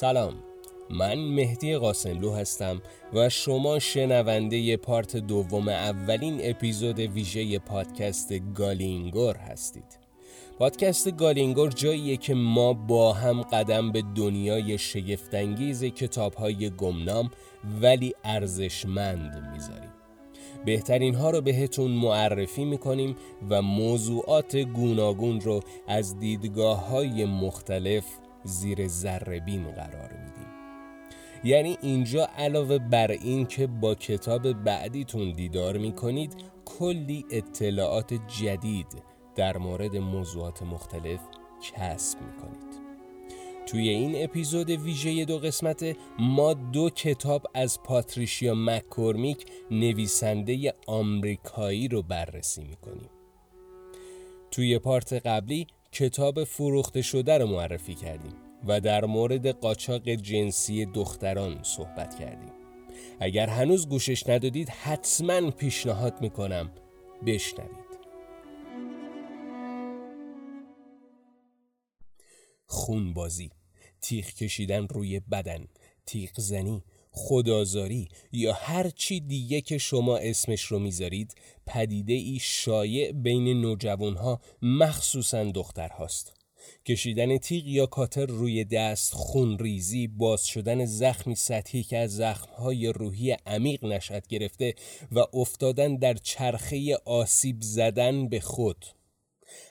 سلام. من مهدی قاسملو هستم و شما شنونده پارت دوم اولین اپیزود ویژه پادکست گالینگور هستید. پادکست گالینگور جاییه که ما با هم قدم به دنیای شگفتانگیز کتابهای گمنام ولی ارزشمند می‌ذاریم. بهترین ها رو بهتون معرفی می‌کنیم و موضوعات گوناگون رو از دیدگاه های مختلف زیر ذربین قرار میدیم. یعنی اینجا علاوه بر این که با کتاب بعدیتون دیدار می‌کنید کلی اطلاعات جدید در مورد موضوعات مختلف کسب می‌کنید. توی این اپیزود ویژه دو قسمت ما دو کتاب از پاتریشیا مکورمیک نویسنده آمریکایی رو بررسی می‌کنیم. توی پارت قبلی کتاب فروخته شده رو معرفی کردیم و در مورد قاچاق جنسی دختران صحبت کردیم. اگر هنوز گوشش ندادید حتما پیشنهاد می‌کنم بشنوید. خونبازی تیغ کشیدن روی بدن تیغ زنی خدازاری یا هر چی دیگه که شما اسمش رو می‌ذارید پدیده ای شایع بین نوجوانها مخصوصا دختر هاست. کشیدن تیغ یا کاتر روی دست خونریزی باز شدن زخمی سطحی که از زخمهای روحی عمیق نشد گرفته و افتادن در چرخه آسیب زدن به خود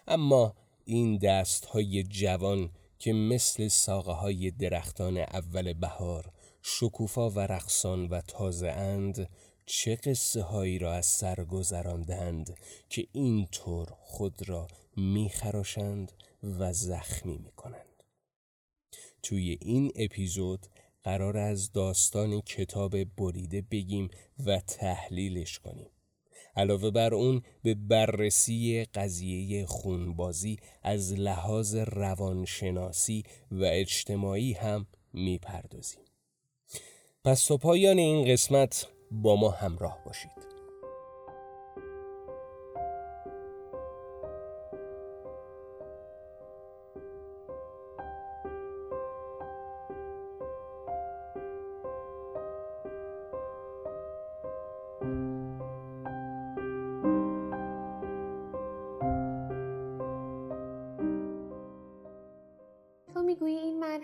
اما این دست های جوان که مثل ساقه های درختان اول بهار شکوفا و رقصان و تازه اند چه قصه هایی را از سر گذراندند که اینطور خود را میخراشند و زخمی می‌کنند توی این اپیزود قرار از داستان کتاب بریده بگیم و تحلیلش کنیم. علاوه بر اون به بررسی قضیه خونبازی از لحاظ روانشناسی و اجتماعی هم می‌پردازیم. پس تا پایان این قسمت با ما همراه باشید.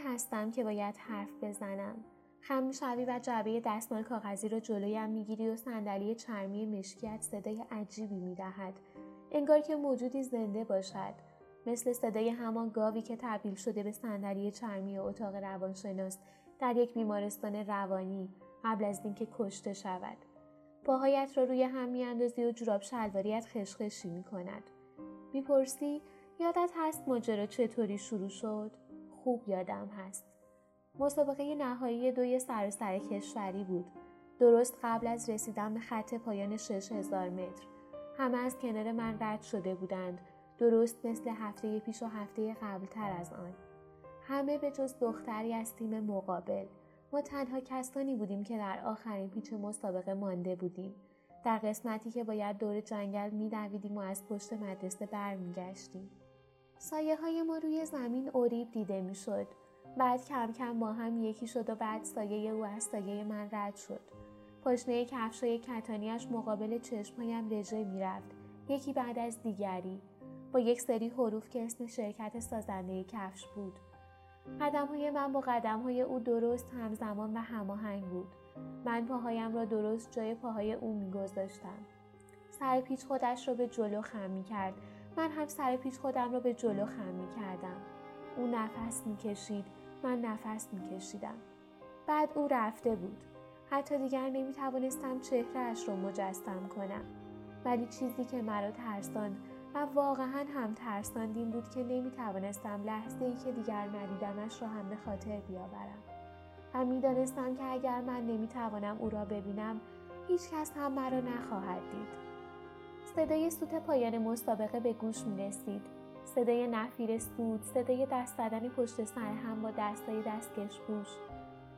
هستم که باید حرف بزنم. خم می‌شوی و جعبه دستمال کاغذی رو جلویم می‌گیری و صندلی چرمی مشکیت صدای عجیبی می‌دهد. انگار که موجودی زنده باشد. مثل صدای همان گاوی که تبدیل شده به صندلی چرمی اتاق روانشناس در یک بیمارستان روانی قبل از اینکه کشته شود. پاهایت را روی هم میاندازی و جوراب شلواریت خشخشی می‌کند. می‌پرسی یادت هست ماجرا چطوری شروع شد؟ خوب یادم هست. مسابقه نهایی دوی سراسر کشوری بود. درست قبل از رسیدن به خط پایان 6000 متر. همه از کنار من رد شده بودند. درست مثل هفته پیش و هفته قبلتر از آن. همه به جز دختری از تیم مقابل. ما تنها کسانی بودیم که در آخرین پیچ مسابقه مانده بودیم. در قسمتی که باید دور جنگل میدویدیم و از پشت مدرسه برمیگشتیم. سایه های ما روی زمین اوریب دیده می شد. بعد کم کم با هم یکی شد و بعد سایه او از سایه من رد شد. پاشنه کفشای کتانیش مقابل چشمهایم رژه می رفت. یکی بعد از دیگری. با یک سری حروف که اسم شرکت سازنده کفش بود. قدم های من با قدم های او درست همزمان و هماهنگ بود. من پاهایم را درست جای پاهای او می گذاشتم. سر پیچ خودش را به جلو خم می کرد من هم سر پیچ خودم را به جلو خم می کردم. او نفس می کشید. من نفس می کشیدم. بعد او رفته بود. حتی دیگر نمی توانستم چهرهش را مجسم کنم. ولی چیزی که مرا ترساند و واقعا هم ترساند بود که نمی توانستم لحظه ای که دیگر ندیدمش را هم به خاطر بیاورم. و می دانستم که اگر من نمی توانم او را ببینم هیچ کس هم مرا نخواهد دید. صدای سوت پایان مسابقه به گوش می رسید. صدای نفیر سود، صدای دست زدن پشت سر هم با دستای دستکش بوش.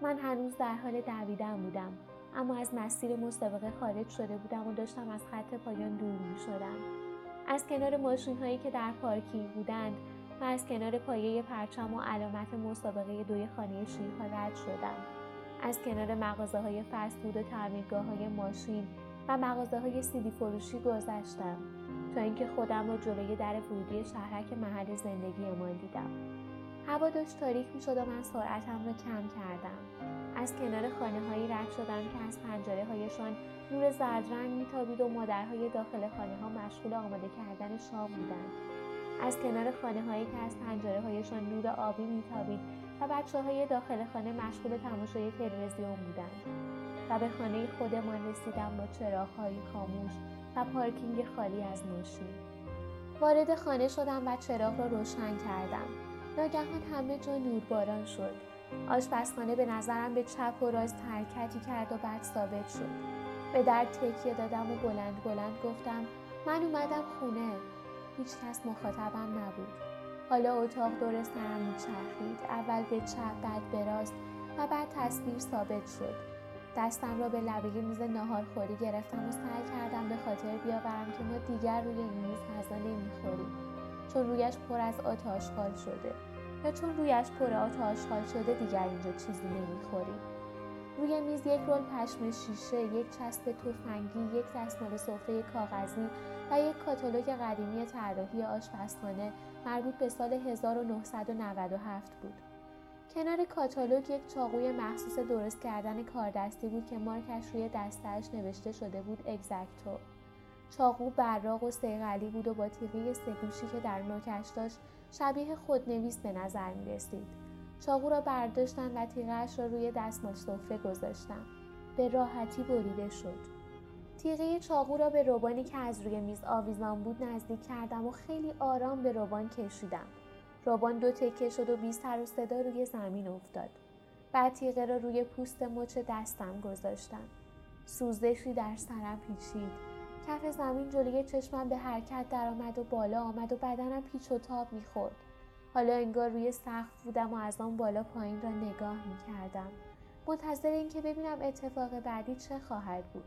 من هنوز در حال دویدن بودم اما از مسیر مسابقه خارج شده بودم و داشتم از خط پایان دور می شدم. از کنار ماشین هایی که در پارکینگ بودند و از کنار پایه پرچم و علامت مسابقه دوی خانه شیرها رد شدم از کنار مغازه های فسفود و تعمیرگاه های ماشین و مغازه های سیدی فروشی گذشتم تا اینکه خودم را جلوی در ورودی شهرک محل زندگیمان دیدم. هوا داشت تاریک می شد و من سرعتم را کم کردم. از کنار خانه هایی رد شدم که از پنجره هایشان نور زردرنگ میتابید و مادرهای داخل خانه ها مشغول آماده کردن شام بودند. از کنار خانه هایی که از پنجره هایشان نور آبی میتابید و بچه های داخل خانه مشغول تماشای تلویزیون بودند. و به خانه خودمان رسیدم با چراغهایی خاموش و پارکینگ خالی از ماشین وارد خانه شدم و چراغ را روشن کردم. ناگهان همه جا نورباران شد. آشپزخانه به نظرم به چپ و راست حرکتی کرد و بعد ثابت شد. به در تکیه دادم و بلند بلند گفتم من اومدم خونه. هیچ کس مخاطبم نبود. حالا اتاق دور سرم میچرخید. اول به چپ بعد به راست و بعد تصویر ثابت شد. دستم را به لبه میز ناهارخوری گرفتم و سعی کردم به خاطر بیاورم که ما دیگر روی این میز غذا نمی‌خوریم. چون رویش پر از آتش شده. یا چون رویش پر آتش شده دیگر اینجا چیزی نمی‌خوریم. روی میز یک رول پشم شیشه، یک چسب تفنگی، یک دستمال سفره کاغذی و یک کاتالوگ قدیمی طراحی آشپزخانه مربوط به سال 1997 بود. کنار کاتالوگ یک چاقوی مخصوص درست کردن کاردستی بود که مارکش روی دستش نوشته شده بود اگزکتو. چاقو براق و سیغلی بود و با تیغه سگوشی که در نوکش داشت شبیه خودنویس به نظر می رسید. چاقو را برداشتم و تیغهش را روی دستمال سفره گذاشتم. به راحتی بریده شد. تیغه چاقو را به روبانی که از روی میز آویزان بود نزدیک کردم و خیلی آرام به روبان کشیدم. روبان دو تکه شد و بی سر و صدا روی زمین افتاد. بعد تیغه را روی پوست مچ دستم گذاشتم. سوزشی در سرم پیچید. کف زمین جلوی چشمم به حرکت درآمد و بالا آمد و بدنم پیچ و تاب می‌خورد. حالا انگار روی سقف بودم و از آن بالا پایین را نگاه می‌کردم. منتظر اینکه ببینم اتفاق بعدی چه خواهد بود.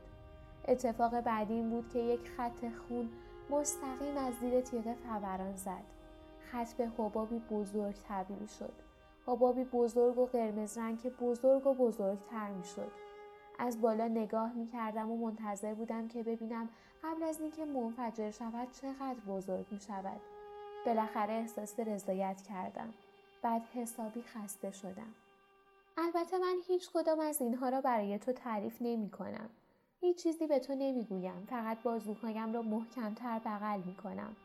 اتفاق بعدی این بود که یک خط خون مستقیم از زیر تیغه فوران زد. خط به حبابی بزرگ تبدیل شد. حبابی بزرگ و قرمز رنگ که بزرگ و بزرگتر می شد. از بالا نگاه می کردم و منتظر بودم که ببینم قبل از اینکه منفجر شود چقدر بزرگ می شود. بالاخره احساس رضایت کردم. بعد حسابی خسته شدم. البته من هیچ کدام از اینها را برای تو تعریف نمی کنم. هیچ چیزی به تو نمی‌گویم فقط بازوهایم را محکمتر بغل می کنم.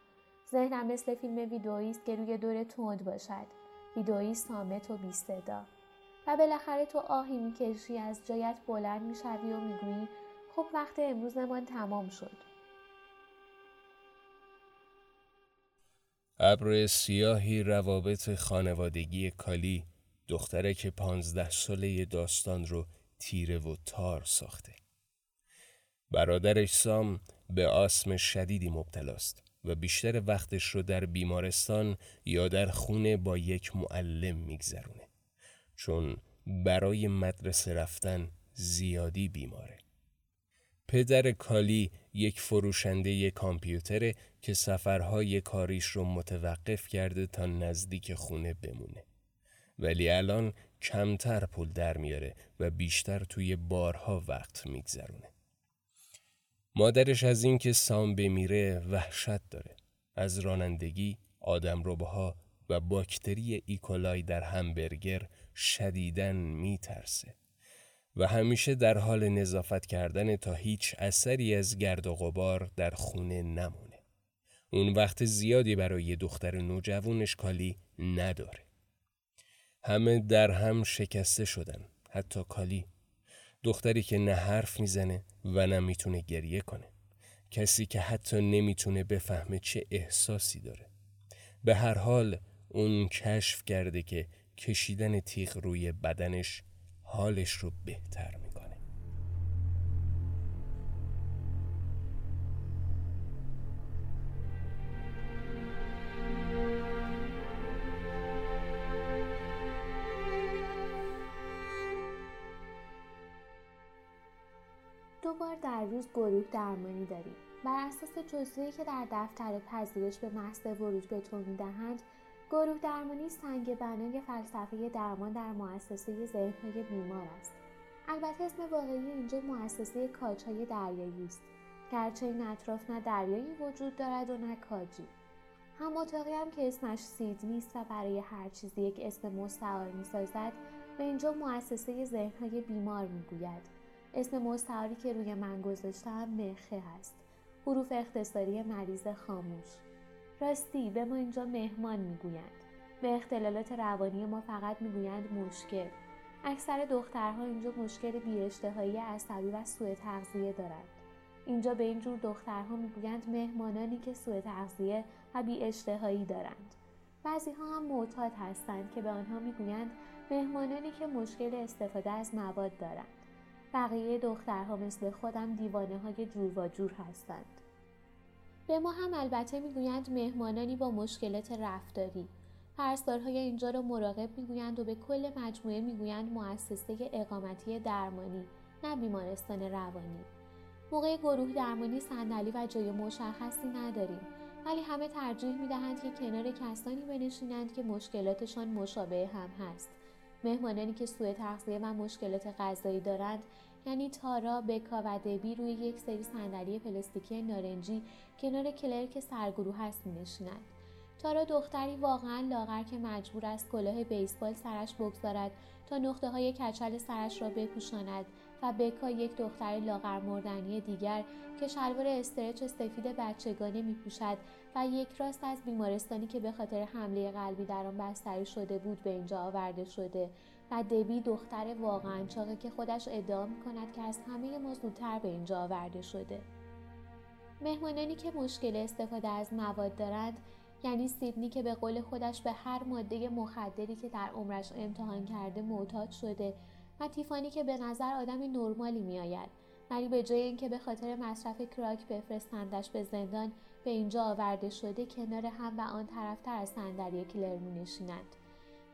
ذهنم مثل فیلم ویدئویی است که روی دور تند باشد. ویدئویی سامت و بی صدا و بالاخره تو آهی می‌کشی از جایت بلند می‌شوی و می‌گویی خب وقت امروزمان تمام شد. ابر سیاهی روابط خانوادگی کالی دختره که پانزده ساله داستان رو تیره و تار ساخته. برادرش سام به آسم شدیدی مبتلاست. و بیشتر وقتش رو در بیمارستان یا در خونه با یک معلم میگذرونه. چون برای مدرسه رفتن زیادی بیماره. پدر کالی یک فروشنده کامپیوتره که سفرهای کاریش رو متوقف کرده تا نزدیک خونه بمونه. ولی الان کمتر پول در میاره و بیشتر توی بارها وقت میگذرونه. مادرش از اینکه سام بمیره وحشت داره از رانندگی آدم روبها و باکتری ایکولای در همبرگر شدیدن میترسه و همیشه در حال نظافت کردن تا هیچ اثری از گرد و غبار در خونه نمونه. اون وقت زیادی برای دختر نوجوانش کالی نداره. همه در هم شکسته شدن. حتی کالی. دختری که نه حرف می‌زنه و نه می‌تونه گریه کنه. کسی که حتی نمی‌تونه بفهمه چه احساسی داره. به هر حال اون کشف کرده که کشیدن تیغ روی بدنش حالش رو بهتر می‌کنه روز گروه درمانی داریم. بر اساس جزوهی که در دفتر پذیرش به محض ورود به تو می‌دهند گروه درمانی سنگ بنای فلسفه درمان در مؤسسه ذهنهای بیمار است. البته اسم واقعی اینجا مؤسسه کاجهای دریایی است گرچه این اطراف نه دریایی وجود دارد و نه کاجی. هم اتاقی هم که اسمش سیدنی است و برای هر چیزی یک اسم مستعار می‌سازد به اینجا مؤسسه ذهنهای بیمار می‌گوید. اسم مستعاری که روی من گذاشتم مخه هست. حروف اختصاری مریض خاموش. راستی به ما اینجا مهمان می‌گویند. به اختلالات روانی ما فقط می‌گویند مشکل. اکثر دخترها اینجا مشکل بیاشتهایی عصبی و سوء تغذیه دارند. اینجا به این جور دخترها می‌گویند مهمانانی که سوء تغذیه و بیاشتهایی دارند. بعضی ها هم معتاد هستند که به آنها می‌گویند مهمانانی که مشکل استفاده از مواد دارند. بقیه دخترها مثل خودم دیوانه های جور و جور هستند. به ما هم البته می‌گویند مهمانانی با مشکلات رفتاری. پرستارهای اینجا را مراقب می‌گویند و به کل مجموعه می‌گویند مؤسسه اقامتی درمانی نه بیمارستان روانی. موقع گروه درمانی صندلی و جای مشخصی نداریم ولی همه ترجیح می‌دهند که کنار کسانی بنشینند که مشکلاتشان مشابه هم هست. مهمانانی که سوء تغذیه و مشکلات غذایی دارند یعنی تارا، بکا و دبی روی یک سری صندلی پلاستیکی نارنجی کنار کلر سرگروه هست می نشینند. تارا دختری واقعا لاغر که مجبور است کلاه بیسبال سرش بگذارد تا نقطه های کچل سرش را بپوشاند و بکا یک دختر لاغر مردنی دیگر که شلوار استرچ سفید بچگانه می پوشد و یک راست از بیمارستانی که به خاطر حمله قلبی در آن بستری شده بود به اینجا آورده شده و دبی دختر واقعا چاقه که خودش ادعا می کند که از همه ما زودتر به اینجا آورده شده. مهمانانی که مشکل استفاده از مواد دارند یعنی سیدنی که به قول خودش به هر ماده مخدری که در عمرش امتحان کرده معتاد شده و تیفانی که به نظر آدمی نرمالی میآید ولی به جای اینکه به خاطر مصرف کراک بفرستندش به زندان به اینجا آورده شده کنار هم و آن طرفتر از صندلی کلر می نشینند.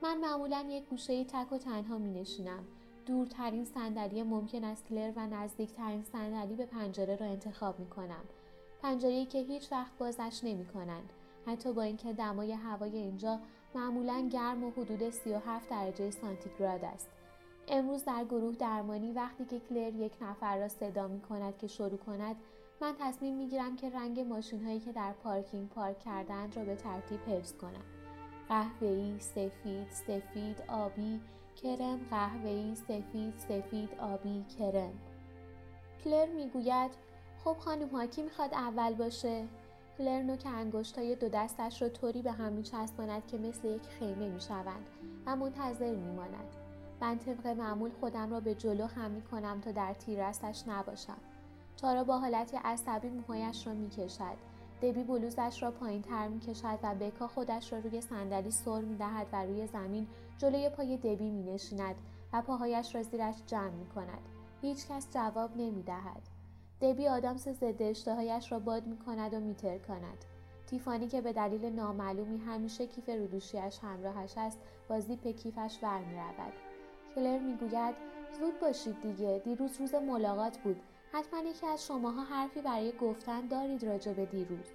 من معمولا یک گوشه تک و تنها می نشینم. دورترین صندلی ممکن است کلر و نزدیکترین صندلی به پنجره را انتخاب می کنم. پنجره که هیچ وقت بازش نمی کنند. حتی با اینکه دمای هوای اینجا معمولا گرم و حدود 37 درجه سانتیگراد است. امروز در گروه درمانی وقتی که کلر یک نفر را صدا می کند که شروع کند من تصمیم می گیرم که رنگ ماشین هایی که در پارکینگ پارک کردند را به ترتیب حفظ کنم. قهوه‌ای، سفید، سفید، آبی، کرم، قهوه‌ای، سفید، سفید، آبی، کرم. کلر می‌گوید خب خانم ها کی می‌خواد اول باشه؟ کلر نوک انگشت های دو دستش را طوری به هم میچسباند که مثل یک خیمه می‌شوند و منتظر میماند. من طبق معمول خودم را به جلو خم می کنم تا در تیرستش نباشم. تارا با حالتی عصبی موهایش را می کشد. دبی بلوزش را پایین تر می کشد و بکا خودش را روی صندلی سر می دهد و روی زمین جلوی پای دبی می نشیند و پاهایش را زیرش جمع می کند. هیچ کس جواب نمی دهد. دبی آدامس ضد اشتهایش را باد می کند و میتر کند. تیفانی که به دلیل نامعلومی همیشه کیف رودوشیش همراهش است با زیپ کیفش ور می رود. کلر می‌گوید زود باشید دیگه دیروز روز ملاقات بود حتما یکی از شماها حرفی برای گفتن دارید راجع به دیروز.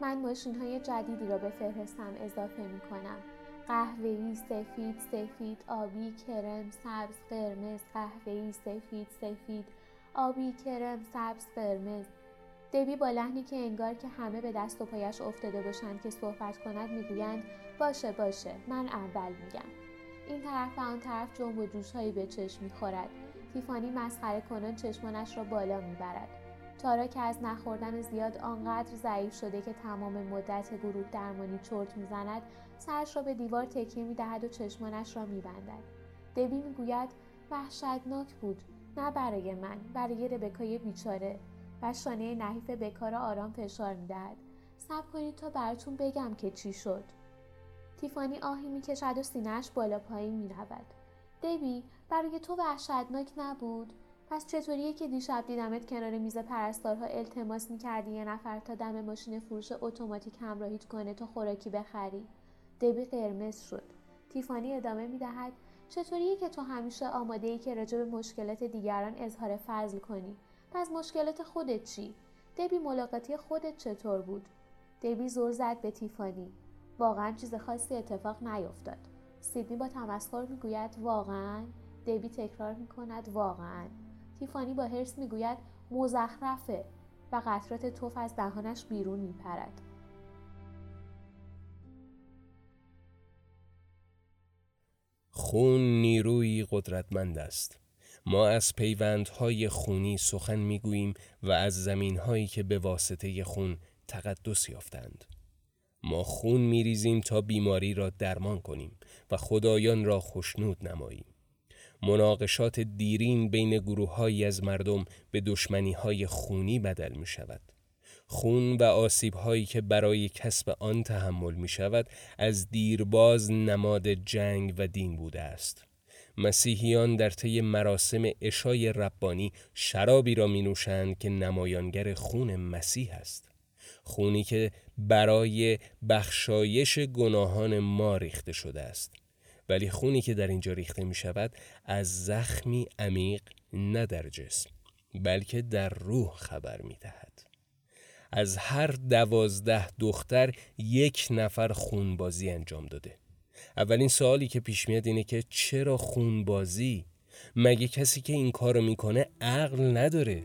من ماشین های جدیدی را به فهرستم اضافه می کنم قهوه‌ای، سفید، سفید، آبی، کرم، سبز، قرمز، قهوه‌ای، سفید، سفید، آبی، کرم، سبز، قرمز. دبی با لحنی که انگار که همه به دست و پایش افتاده باشند که صحبت کند می‌گویند باشه باشه من اول میگم. این طرف و آن طرف جنب و جوشهایی به چشم می‌خورد. تیفانی مسخره کنان چشمانش را بالا می‌برد. تارا که از نخوردن زیاد آنقدر ضعیف شده که تمام مدت گروه درمانی چرت می‌زند سرش را به دیوار تکیه می‌دهد و چشمانش را میبندد. دبی می‌گوید وحشتناک بود. نه برای من برای ربکای بیچاره. و شانه نحیف بکا را آرام فشار می‌دهد. صبر کنید تا براتون بگم که چی شد. تیفانی آهی می‌کشد و سینهاش بالا پایین می‌رود. دبی برای تو وحشتناک نبود؟ پس چطوریه که دیشب دیدمت کنار میز پرستارها التماس می‌کردی یه نفر تا دم ماشین فروش اتوماتیک همراهیت کنه تا خوراکی بخری؟ دبی قرمز شد. تیفانی ادامه می‌دهد. چطوریه که تو همیشه آماده ای که راجع به مشکلات دیگران اظهار فضل کنی؟ پس مشکلات خودت چی؟ دبی ملاقاتی خودت چطور بود؟ دبی زور زد به تیفانی. واقعا چیز خاصی اتفاق نیفتاد سیدنی با تمسخر می‌گوید واقعا؟ دیبی تکرار می‌کند واقعا. تیفانی با هرس می‌گوید مزخرفه و قطرات توف از دهانش بیرون میپرد. خون نیروی قدرتمند است. ما از پیوندهای خونی سخن می‌گوییم و از زمینهایی که به واسطه خون تقدس یافتند. ما خون میریزیم تا بیماری را درمان کنیم و خدایان را خشنود نماییم. مناقشات دیرین بین گروههایی از مردم به دشمنی های خونی بدل می شود. خون و آسیب هایی که برای کسب آن تحمل می شود از دیرباز نماد جنگ و دین بوده است. مسیحیان در طی مراسم اشای ربانی شرابی را می نوشند که نمایانگر خون مسیح است. خونی که برای بخشایش گناهان ما ریخته شده است. ولی خونی که در اینجا ریخته می شود از زخمی عمیق نه در جسم بلکه در روح خبر می دهد. از هر دوازده دختر یک نفر خونبازی انجام داده اولین سوالی که پیش میاد اینه که چرا خونبازی؟ مگه کسی که این کارو می‌کنه عقل نداره؟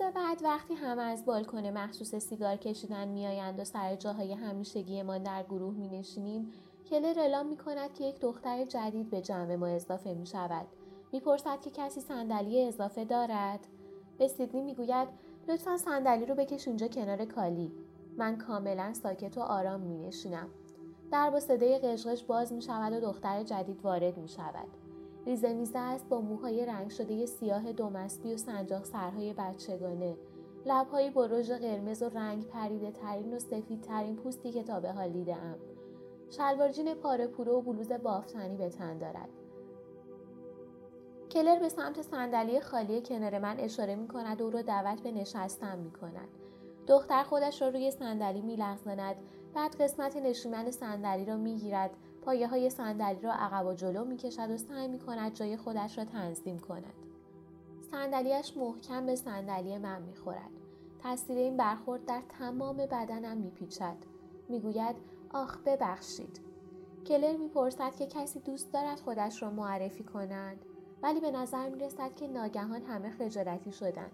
روز بعد وقتی همه از بالکن مخصوص سیگار کشیدن میآیند و سر جاهای همیشگی ما در گروه می نشینیم کلر اعلام می کند که یک دختر جدید به جمع ما اضافه می شود. می‌پرسد که کسی صندلی اضافه دارد؟ به سیدنی می‌گوید لطفا صندلی رو بکش اونجا کنار کالی. من کاملا ساکت و آرام می نشینم در با صدای قشقش باز می شود و دختر جدید وارد می شود ریزه میزه است با موهای رنگ شده سیاه دومستی و سنجاق سرهای بچگانه. لبهایی برژ قرمز و رنگ پریده ترین و سفید ترین پوستی که تا به حال دیدم شلوارجین پاره پوره و بلوز بافتنی به تن دارد. کلر به سمت صندلی خالی کنار من اشاره می کند و او را دعوت به نشستن می کند. دختر خودش را روی صندلی می لغزاند بعد قسمت نشیمن صندلی را می گیرد پایه های صندلی را عقب و جلو می کشد و سعی می کند جای خودش را تنظیم کند. صندلیاش محکم به صندلی من می خورد. تاثیر این برخورد در تمام بدنم می پیچد. می گوید آخ ببخشید. کلر می پرسد که کسی دوست دارد خودش را معرفی کند. ولی به نظر می رسد که ناگهان همه خجالتی شدند.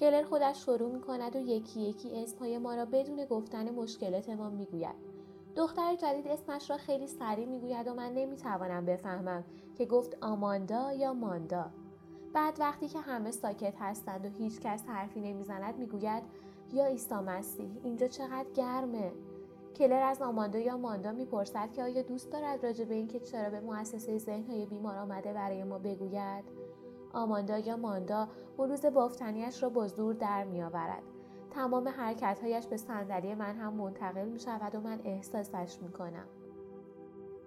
کلر خودش شروع می کند و یکی یکی اسمهای ما را بدون گفتن مشکلات ما می گوید. دختر جدید اسمش را خیلی سریع می‌گوید و من نمی‌توانم بفهمم که گفت آماندا یا ماندا. بعد وقتی که همه ساکت هستند و هیچ کس حرفی نمی‌زند می‌گوید یا عیسی مسیح اینجا چقدر گرمه. کلر از آماندا یا ماندا می‌پرسد که آیا دوست دارد راجع به اینکه چرا به مؤسسه ذهنهای بیمار آمده برای ما بگوید؟ آماندا یا ماندا بلوز بافتنیش را با زور در میآورد. تمام حرکتهایش به صندلی من هم منتقل می شود و من احساسش می کنم.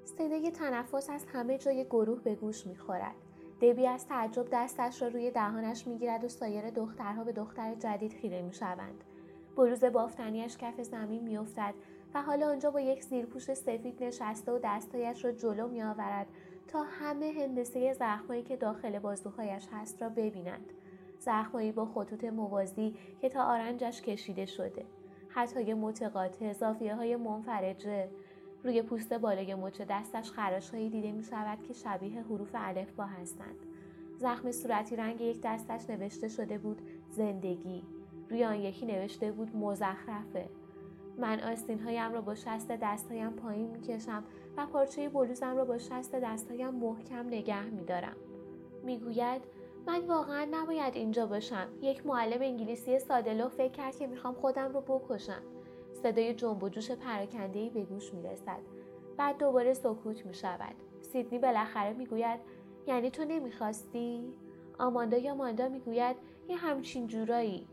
صدای تنفس از همه جای گروه به گوش می خورد. دبی از تعجب دستش را روی دهانش می گیرد و سایر دخترها به دختر جدید خیره می شوند. بروز بافتنیش کف زمین می افتد و حالا آنجا با یک زیرپوش سفید نشسته و دستایش را جلو می آورد تا همه هندسه زخمایی که داخل بازوهایش هست را ببینند. زخمایی با خطوط موازی که تا آرنجش کشیده شده. حتی متقاطع اضافیه های منفرجه. روی پوست بالای مچ دستش خراشهایی دیده می شود که شبیه حروف الف با هستند. زخم صورتی رنگ یک دستش نوشته شده بود زندگی. روی آن یکی نوشته بود مزخرفه. من آستین هایم را با شست دستهایم پایین می کشم و پارچه بلوزم را با شست دستهایم محکم نگه می دارم. من واقعا نباید اینجا باشم. یک معلم انگلیسی سادلو فکر کرد که می‌خوام خودم رو بکشم. صدای جنب و جوش پراکندهای به گوش می‌رسد بعد دوباره سکوت می‌شود. سیدنی بالاخره می‌گوید یعنی تو نمی‌خواستی؟ آماندا یا ماندا می‌گوید یه همچین جورایی.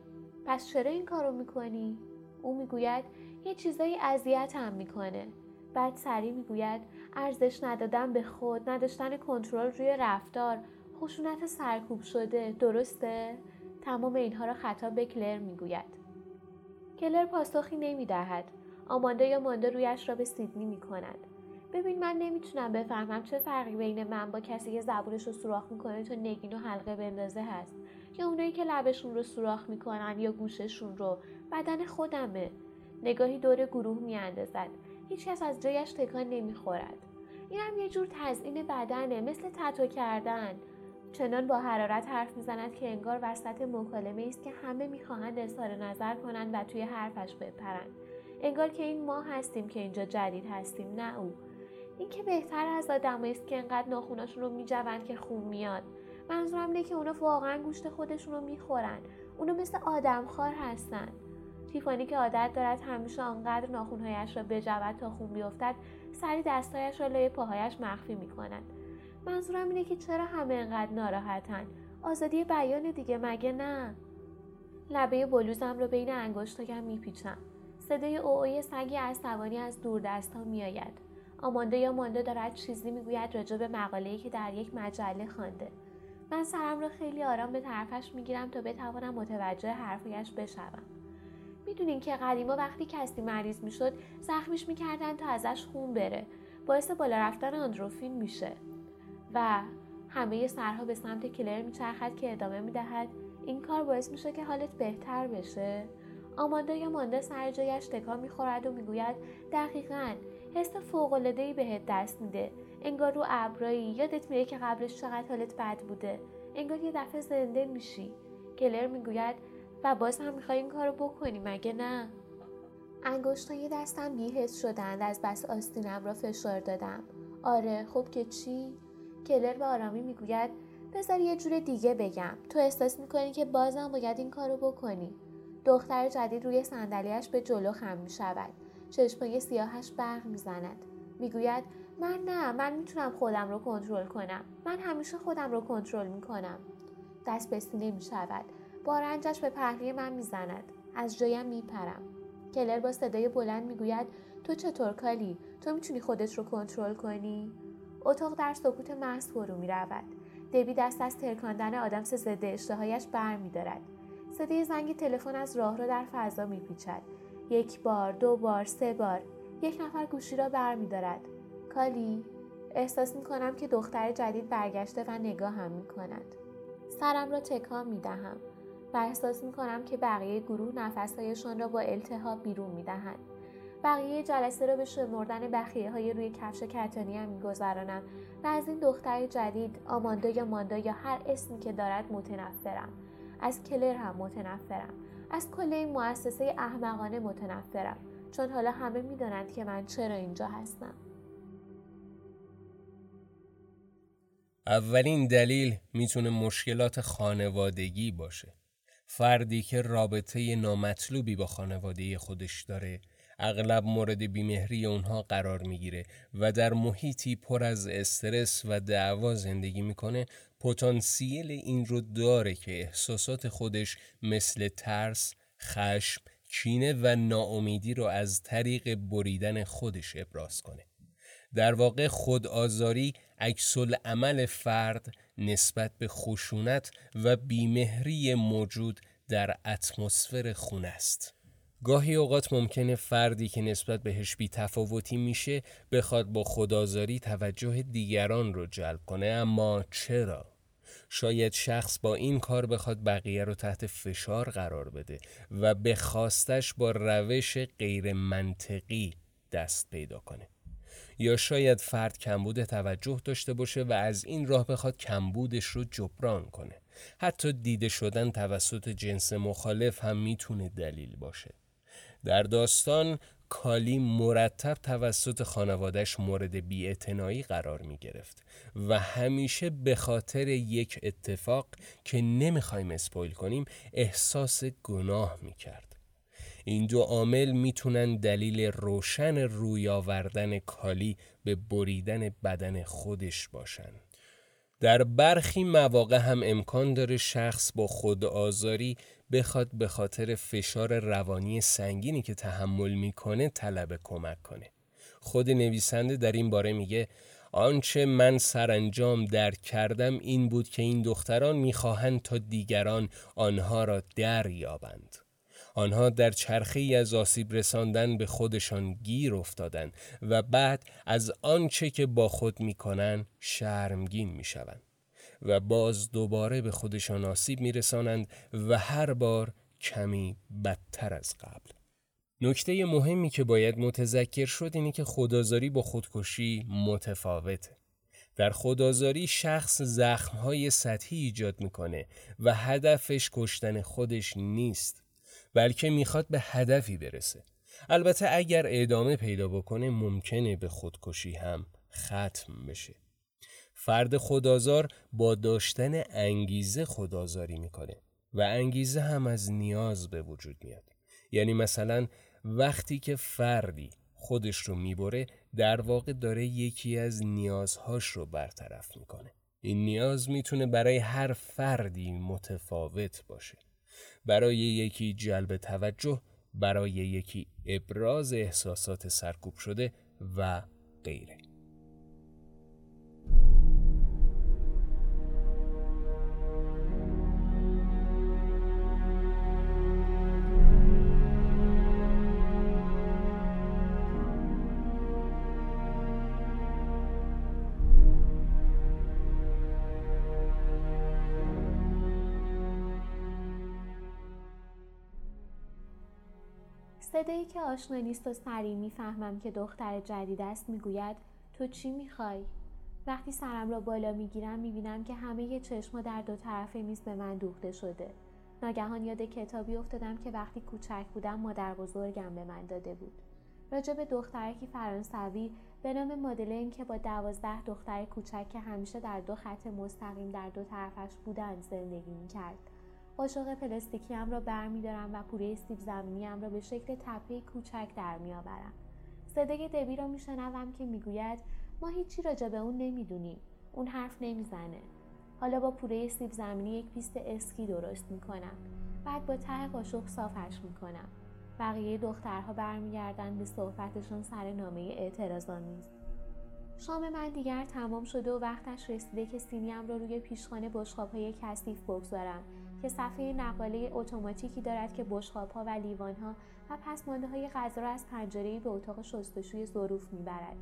پس چرا این کارو می‌کنی؟ او می‌گوید یه چیزایی اذیتم می‌کنه. بعد سری می‌گوید ارزش ندادن به خود نداشتن کنترل روی رفتار خشونت سرکوب شده درسته؟ تمام اینها را خطاب به کلر می‌گوید. کلر پاسخی نمی دهد. آماندا یا ماندا رویش را به سیدنی می کند. ببین من نمی‌تونم بفهمم چه فرقی بین من با کسی که زبونش رو سوراخ می‌کنه تا نگین و حلقه بندازه هست یا اونایی که لبشون رو سوراخ می‌کنن یا گوششون رو بدن خودمه نگاهی دور گروه میاندازد هیچکس از جایش تکان نمی‌خورد این هم یه جور تزئین بدنه مثل تتو کردن چنان با حرارت حرف می‌زند که انگار وسط مکالمه است که همه می‌خواهند اظهار نظر کنند و توی حرفش بپرند. انگار که این ما هستیم که اینجا جدید هستیم نه او. این که بهتر از آدمایی است که انقدر ناخوناشون رو میجوند که خون میاد. منظورم اینه که اونا واقعا گوشت خودشون رو می‌خورن. اونا مثل آدمخوار هستن. تیفانی که عادت دارد همیشه آنقدر ناخونهایش را بجود تا خون بیفتد سری دستهایش را لای پاهایش مخفی می‌کند. منظورم اینه که چرا همه انقدر ناراحتن؟ آزادی بیان دیگه مگه نه؟ لبه بلوزم رو بین انگشتایم میپیچم. صدای اوعوی سگی عصبانی از دور دست ها میآید. آمانده یا مانده دارد چیزی می‌گوید راجع به مقاله‌ای که در یک مجله خوانده. من سرم را خیلی آرام به طرفش می‌گیرم تا بتوانم متوجه حرفایش بشوم. می‌دونین که قدیما وقتی کسی مریض می‌شد زخمیش می‌کردن تا ازش خون بره. باعث بالا رفتن آندروفین میشه. و همه سرها به سمت کلر میچرخد که ادامه می‌دهد. این کار باعث میشه که حالت بهتر بشه. آماندا یا مانده سر جایش تکان می‌خورد و می‌گوید دقیقا حس فوقالعادهای بهت دست میده. انگار رو ابرایی. یادت میره که قبلش چقدر حالت بد بوده. انگار یه دفعه زنده میشی. کلر می‌گوید و باز هم می‌خوای این کارو بکنی مگه نه؟ انگشتای دستم بیهست شدند از بس آستینم را فشار دادم. آره خب که چی؟ کلر به آرامی می‌گوید بذار یه جور دیگه بگم. تو احساس می‌کنی که بازم باید این کارو بکنی. دختر جدید روی صندلیاش به جلو خم می‌شود. چشمای سیاهش برق می‌زند. می‌گوید من نه من می‌تونم خودم رو کنترل کنم. من همیشه خودم رو کنترل می‌کنم. دست به سینه می‌شود. با رنجش به پهلوی من می‌زند. از جایم میپرم. کلر با صدای بلند می‌گوید تو چطور کالی؟ تو می‌تونی خودت رو کنترل کنی؟ اتاق در سکوت محض فرو می‌رود. دبی دست از ترکاندن آدم ضد اشتهایش بر میدارد صدای زنگ تلفن از راه را در فضا میپیچد. یک بار دو بار سه بار. یک نفر گوشی را بر میدارد کالی احساس می‌کنم که دختر جدید برگشته و نگاه هم می‌کند. سرم را تکان می‌دهم و احساس می کنم که بقیه گروه نفسهایشان را با التهاب بیرون می دهند. بقیه جلسه را به شمردن بخیه های روی کفش کتانی هم میگذرانم و از این دختر جدید آماندا یا ماندا یا هر اسمی که دارد متنفرم. از کلر هم متنفرم. از کل این مؤسسه احمقانه متنفرم. چون حالا همه می‌دانند که من چرا اینجا هستم. اولین دلیل می‌تونه مشکلات خانوادگی باشه. فردی که رابطه نامطلوبی با خانواده خودش داره اغلب مورد بیمهری اونها قرار می‌گیره و در محیطی پر از استرس و دعوا زندگی می‌کنه پتانسیل این رو داره که احساسات خودش مثل ترس، خشم، چینه و ناامیدی رو از طریق بریدن خودش ابراز کنه. در واقع خود آزاری عکسل عمل فرد نسبت به خشونت و بیمهری موجود در اتمسفر خونه است. گاهی اوقات ممکنه فردی که نسبت بهش بی تفاوتی میشه بخواد با خدازاری توجه دیگران رو جلب کنه اما چرا؟ شاید شخص با این کار بخواد بقیه رو تحت فشار قرار بده و به خواستش با روش غیر منطقی دست پیدا کنه. یا شاید فرد کمبود توجه داشته باشه و از این راه بخواد کمبودش رو جبران کنه حتی دیده شدن توسط جنس مخالف هم می‌تونه دلیل باشه در داستان کالی مرتب توسط خانوادش مورد بیاعتنایی قرار می گرفت و همیشه به خاطر یک اتفاق که نمی‌خوایم اسپویل کنیم احساس گناه می کرد. این دو عامل می‌تونن دلیل روشن روی آوردن کالی به بریدن بدن خودش باشن. در برخی مواقع هم امکان داره شخص با خود آزاری بخواد به خاطر فشار روانی سنگینی که تحمل می‌کنه طلب کمک کنه. خود نویسنده در این باره میگه آنچه من سرانجام درک کردم این بود که این دختران می‌خواهند تا دیگران آنها را دریابند. آنها در چرخه از آسیب رساندن به خودشان گیر افتادند و بعد از آنچه که با خود می‌کنند شرمگین می‌شوند و باز دوباره به خودشان آسیب میرسانند و هر بار کمی بدتر از قبل. نکته مهمی که باید متذکر شد اینه که خدازاری با خودکشی متفاوته. در خدازاری شخص زخمهای سطحی ایجاد می‌کنه و هدفش کشتن خودش نیست. بلکه می‌خواد به هدفی برسه. البته اگر ادامه پیدا بکنه ممکنه به خودکشی هم ختم بشه. فرد خدازار با داشتن انگیزه خدازاری می‌کنه و انگیزه هم از نیاز به وجود میاد. یعنی مثلا وقتی که فردی خودش رو می‌بره در واقع داره یکی از نیازهاش رو برطرف می‌کنه. این نیاز می‌تونه برای هر فردی متفاوت باشه. برای یکی جلب توجه برای یکی ابراز احساسات سرکوب شده و غیره. که آشنا نیست و سریع می‌فهمم که دختر جدید است می‌گوید تو چی می‌خوای؟ وقتی سرم را بالا می‌گیرم می‌بینم که همه چشما در دو طرف میز به من دوخته شده. ناگهان یاد کتابی افتادم که وقتی کوچک بودم مادر بزرگم به من داده بود. راجع به دخترکی فرانسوی به نام مادلین که با دوازده دختر کوچک که همیشه در دو خط مستقیم در دو طرفش بودند زندگی می‌کرد. قاشق پلاستیکیم را برمیدارم و پوره سیب زمینیم را به شکل تپه کوچک در میآورم. صدای دبی را میشنوم که می‌گوید ما هیچی راجع به اون نمی‌دونیم. اون حرف نمی‌زنه. حالا با پوره سیب زمینی یک پیست اسکی درست می‌کنم. بعد با ته قاشق صافش می‌کنم. بقیه دخترها برمیگردند به صحبتشون سر نامه اعتراضآمیز. شام من دیگر تمام شده و وقتش رسیده که سینیم را روی پیشخان بشقابهای کثیف بگذارم. که صفحه نقاله اتوماتیکی دارد که ها و ها و پسمانده های غذا را از پنجره به اتاق شستشوی ظروف می‌برد.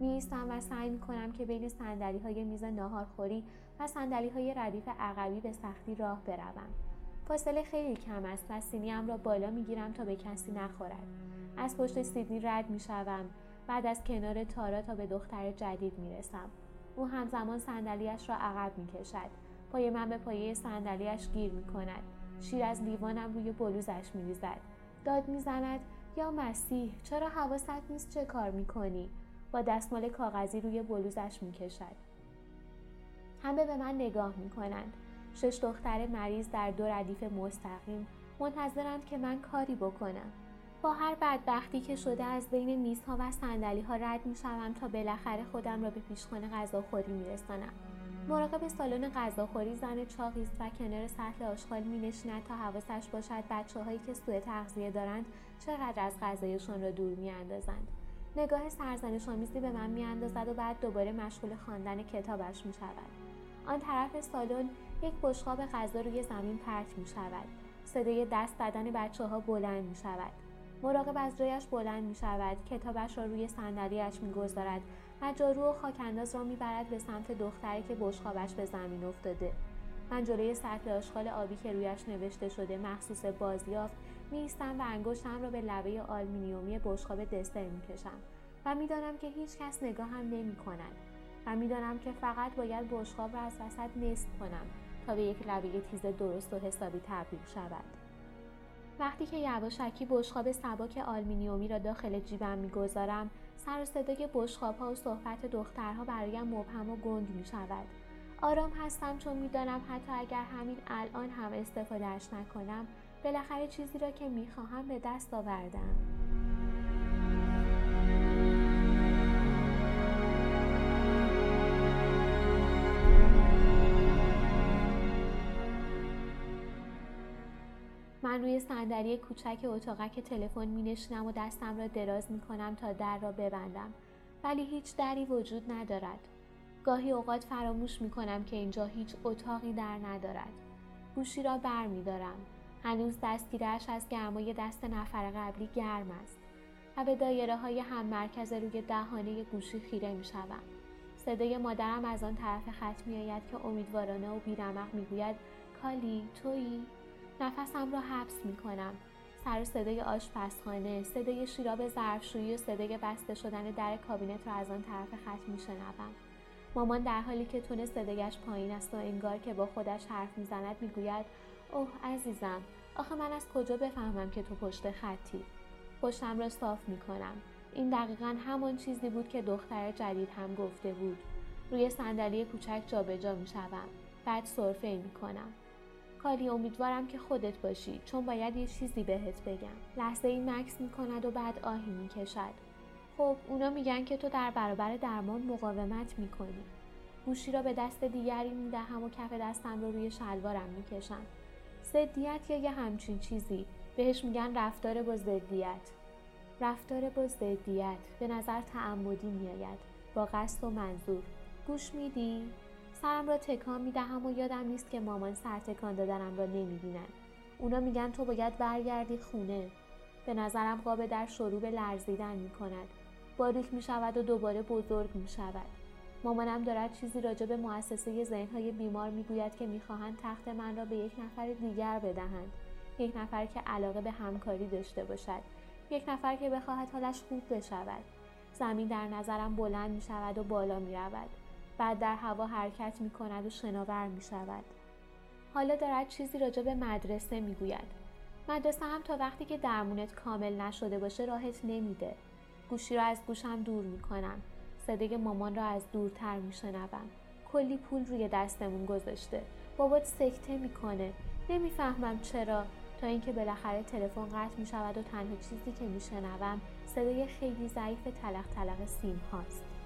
میایستم و سعی می‌کنم که بین سندلی های میز ناهارخوری و سندلی های ردیف عقبی به سختی راه بروم. فاصله خیلی کم است و سینیم را بالا می‌گیرم تا به کسی نخورد. از پشت سیدنی رد می‌شوم. بعد از کنار تارا تا به دختر جدید می‌رسم. او همزمان صندلیاش را عقب می‌کشد. پای من به پایه صندلیاش گیر می کند. شیر از لیوانم روی بلوزش می ریزد. داد می‌زند یا مسیح چرا حواست نیست چه کار می کنی؟ با دستمال کاغذی روی بلوزش می کشد. همه به من نگاه می کنند. شش دختر مریض در دو ردیف مستقیم منتظرند که من کاری بکنم. با هر بدبختی که شده از بین میزها و صندلی ها رد می تا بالاخره خودم را به پیشخانه غذاخوری می رسانم. مراقب سالن غذاخوری زن چاقی است و کنار سطل آشغال می نشیند تا حواسش باشد بچه هایی که سوء تغذیه دارند چقدر از غذایشان را دور می اندازند. نگاه سرزنش آمیزی به من می اندازد و بعد دوباره مشغول خواندن کتابش می شود. آن طرف سالن یک بشقاب غذا روی زمین پرت می شود. صدای دست زدن بچه ها بلند می شود. مراقب از جایش بلند می شود. کتابش را روی صندلیاش می گذارد و جارو و خاکانداز را می‌برد به سمت دختری که بشخابش به زمین افتاده من جلوی سطل آشغال آبی که رویش نوشته شده مخصوص بازیافت میایستم و انگشتم را به لبه آلمینیومی بشقاب دسر می‌کشم و می‌دانم که هیچ کس نگاه هم نمی کند و می‌دانم که فقط باید بشقاب را از وسط نصف کنم تا به یک لبه تیز درست و حسابی تبدیل شود وقتی که یواشکی بشقاب سبک آلمینیومی را داخل جیبم می‌گذارم سر و صدای بشخاب ها و صحبت دخترها برایم مبهم و گنگ می شود. آرام هستم چون می‌دانم حتی اگر همین الان هم استفادهش نکنم بالاخره چیزی را که می‌خواهم به دست آوردم. من روی صندلی کوچک اتاقک تلفن می نشینم و دستم را دراز می کنم تا در را ببندم ولی هیچ دری وجود ندارد گاهی اوقات فراموش می کنم که اینجا هیچ اتاقی در ندارد گوشی را بر می دارم. هنوز دستگیرش از گرمای دست نفر قبلی گرم است و به دایره های هم مرکز روی دهانه گوشی خیره می شوم. صدای مادرم از آن طرف خط می آید که امیدوارانه و بیرمق می گوید کالی تویی؟ نفسم را حبس می کنم. سر صدای آشپزخانه، صدای شیراب ظرفشویی و صدای بسته شدن در کابینت را از آن طرف خط می شنوم. مامان در حالی که تون صدایش پایین است و انگار که با خودش حرف می‌زند می‌گوید اوه عزیزم آخه من از کجا بفهمم که تو پشت خطی؟ پشتم را صاف می‌کنم. این دقیقا همان چیزی بود که دختر جدید هم گفته بود. روی صندلی کوچک جابجا می‌شوم. بعد سرفه می‌کنم. کالی امیدوارم که خودت باشی چون باید یه چیزی بهت بگم. لحظه ای مکس می‌کند و بعد آهی می‌کشد. خب اونا میگن که تو در برابر درمان مقاومت می‌کنی. گوشی را به دست دیگری می‌دهم و کف دستم رو روی شلوارم می‌کشم. ضدیت یا یه همچین چیزی. بهش میگن رفتار با ضدیت رفتار با ضدیت به نظر تعمدی میآید. با قصد و منظور. گوش میدی؟ سرم را تکان می‌دهم و یادم نیست که مامان سر تکان دادنم را نمی‌بینن. اونا میگن تو باید برگردی خونه. به نظرم قاب در شروع به لرزیدن می‌کند. باریک می شود و دوباره بزرگ می شود. مامانم دارد چیزی راجع به مؤسسه ذهنهای بیمار می‌گوید که می‌خواهند تخت من را به یک نفر دیگر بدهند. یک نفر که علاقه به همکاری داشته باشد. یک نفر که بخواهد حالش خوب بشود. زمین در نظرم بلند می شود و بالا می رود. بعد در هوا حرکت می کند و شناور می شود. حالا دارد چیزی راجع به مدرسه می گوید. مدرسه هم تا وقتی که درمونت کامل نشده باشه راحت نمیده. گوشی را از گوشم دور می کنم. صدای مامان را از دورتر می شنوم. کلی پول روی دستمون گذاشته. بابات سکته می‌کنه. نمی‌فهمم چرا تا اینکه بالاخره تلفن قطع می شود و تنها چیزی که می شنوم صدای خیلی ضعیف تلق تلق سیم هاست.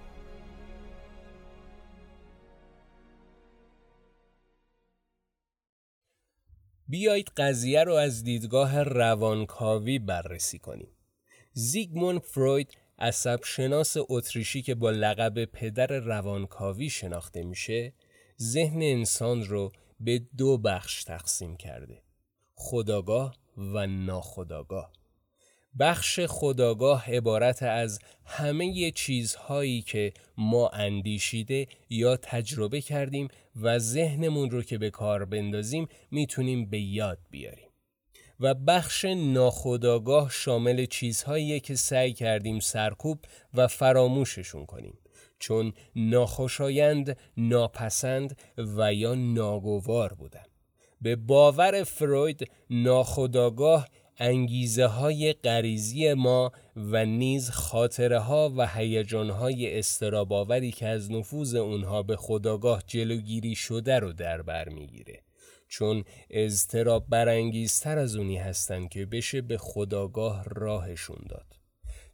بیایید قضیه رو از دیدگاه روانکاوی بررسی کنیم. زیگموند فروید عصب شناس اتریشی که با لقب پدر روانکاوی شناخته میشه ذهن انسان رو به دو بخش تقسیم کرده خداگاه و ناخداگاه بخش خداگاه عبارت از همه چیزهایی که ما اندیشیده یا تجربه کردیم و ذهنمون رو که به کار بندازیم می‌تونیم به یاد بیاریم. و بخش ناخداگاه شامل چیزهایی که سعی کردیم سرکوب و فراموششون کنیم. چون ناخوشایند، ناپسند و یا ناگوار بودن. به باور فروید ناخداگاه انگیزه های غریزی ما و نیز خاطره ها و هیجان های استراباوری که از نفوذ اونها به خداگاه جلوگیری شده رو در بر می‌گیره. چون اضطراب برانگیزتر از اونی هستن که بشه به خداگاه راهشون داد.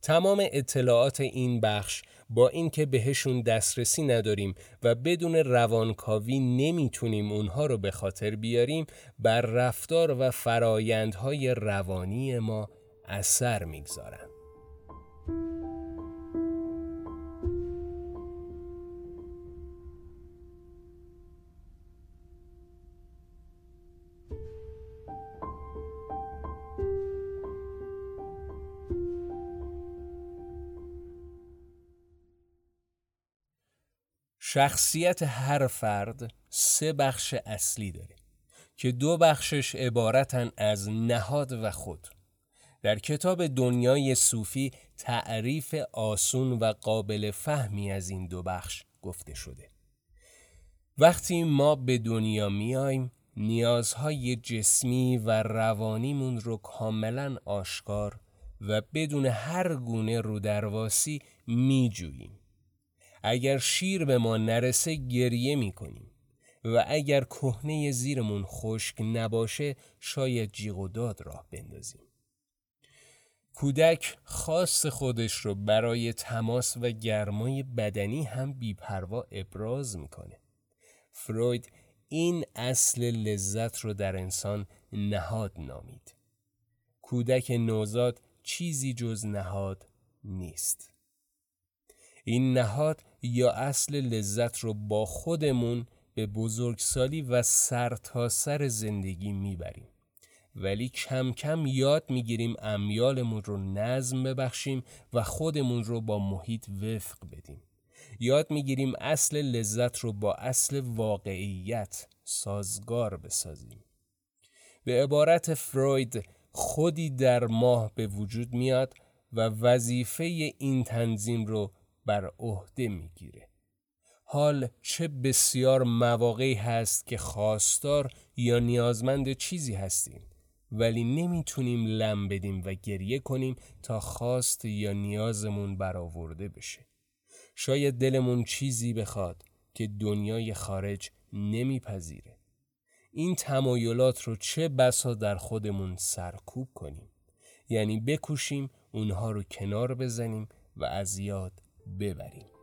تمام اطلاعات این بخش با اینکه بهشون دسترسی نداریم و بدون روانکاوی نمی‌تونیم اونها رو به خاطر بیاریم بر رفتار و فرایندهای روانی ما اثر می‌گذارن. شخصیت هر فرد سه بخش اصلی داره که دو بخشش عبارتن از نهاد و خود. در کتاب دنیای صوفی تعریف آسون و قابل فهمی از این دو بخش گفته شده. وقتی ما به دنیا میایم نیازهای جسمی و روانیمون رو کاملا آشکار و بدون هر گونه رو درواسی میجوییم. اگر شیر به ما نرسه گریه می‌کنیم و اگر کهنه زیرمون خشک نباشه شاید جیغ و داد راه بندازیم. کودک خاص خودش رو برای تماس و گرمای بدنی هم بیپروا ابراز می‌کنه. فروید این اصل لذت رو در انسان نهاد نامید. کودک نوزاد چیزی جز نهاد نیست. این نهاد یا اصل لذت رو با خودمون به بزرگسالی و سر تا سر زندگی می‌بریم ولی کم کم یاد می‌گیریم امیالمون رو نظم ببخشیم و خودمون رو با محیط وفق بدیم. یاد می‌گیریم اصل لذت رو با اصل واقعیت سازگار بسازیم. به عبارت فروید خودی در ماه به وجود میاد و وظیفه این تنظیم رو بر عهده می‌گیره. حال چه بسیار مواقعی هست که خواستار یا نیازمند چیزی هستیم ولی نمی‌تونیم لم بدیم و گریه کنیم تا خواست یا نیازمون برآورده بشه. شاید دلمون چیزی بخواد که دنیای خارج نمیپذیره. این تمایلات رو چه بسا در خودمون سرکوب کنیم. یعنی بکوشیم اونها رو کنار بزنیم و از یاد ببریم.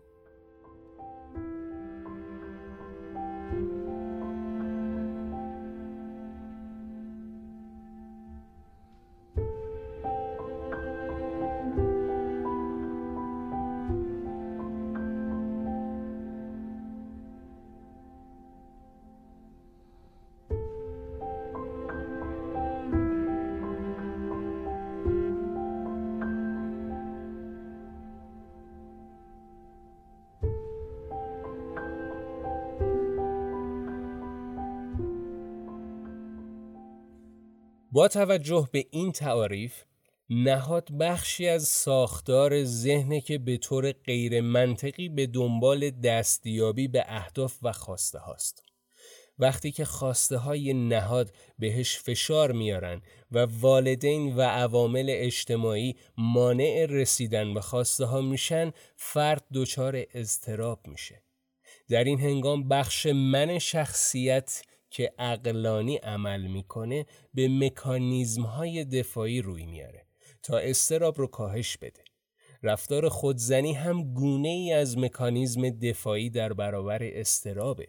با توجه به این تعاریف نهاد بخشی از ساختار ذهن که به طور غیر منطقی به دنبال دستیابی به اهداف و خواسته هاست. وقتی که خواسته های نهاد بهش فشار میارن و والدین و عوامل اجتماعی مانع رسیدن به خواسته ها میشن فرد دچار اضطراب میشه. در این هنگام بخش من شخصیت که اقلانی عمل می‌کنه به مکانیزم های دفاعی روی میاره تا استراب رو کاهش بده. رفتار خودزنی هم گونه ای از مکانیزم دفاعی در برابر استرابه.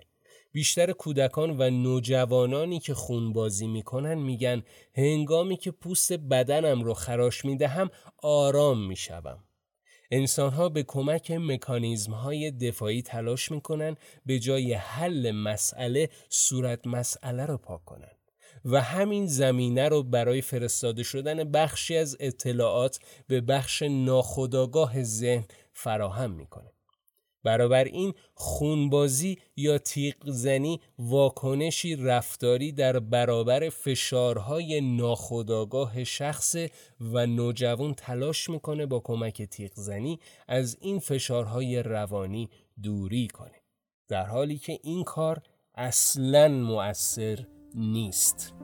بیشتر کودکان و نوجوانانی که خونبازی می‌کنن میگن هنگامی که پوست بدنم رو خراش می‌دهم آرام می‌شوم. انسان ها به کمک مکانیزم های دفاعی تلاش می‌کنن به جای حل مسئله صورت مسئله رو پاک کنن و همین زمینه رو برای فرستاده شدن بخشی از اطلاعات به بخش ناخودآگاه ذهن فراهم می‌کنه. برابر این خونبازی یا تیغ زنی واکنشی رفتاری در برابر فشارهای ناخودآگاه شخص و نوجوان تلاش می‌کنه با کمک تیغ زنی از این فشارهای روانی دوری کنه. در حالی که این کار اصلا مؤثر نیست.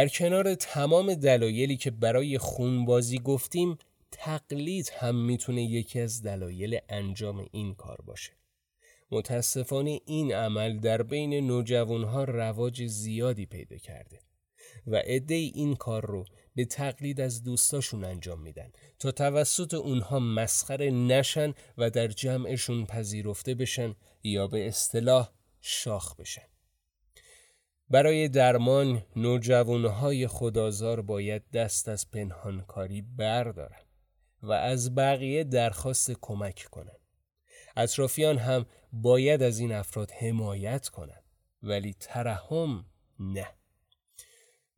در کنار تمام دلایلی که برای خونبازی گفتیم تقلید هم می‌تونه یکی از دلایل انجام این کار باشه. متاسفانه این عمل در بین نوجوانها رواج زیادی پیدا کرده و عده این کار رو به تقلید از دوستاشون انجام میدن تا توسط اونها مسخره نشن و در جمعشون پذیرفته بشن یا به اصطلاح شاخ بشن. برای درمان نوجوانهای خدازار باید دست از پنهانکاری بردارن و از بقیه درخواست کمک کنند. اطرافیان هم باید از این افراد حمایت کنند ولی ترحم نه.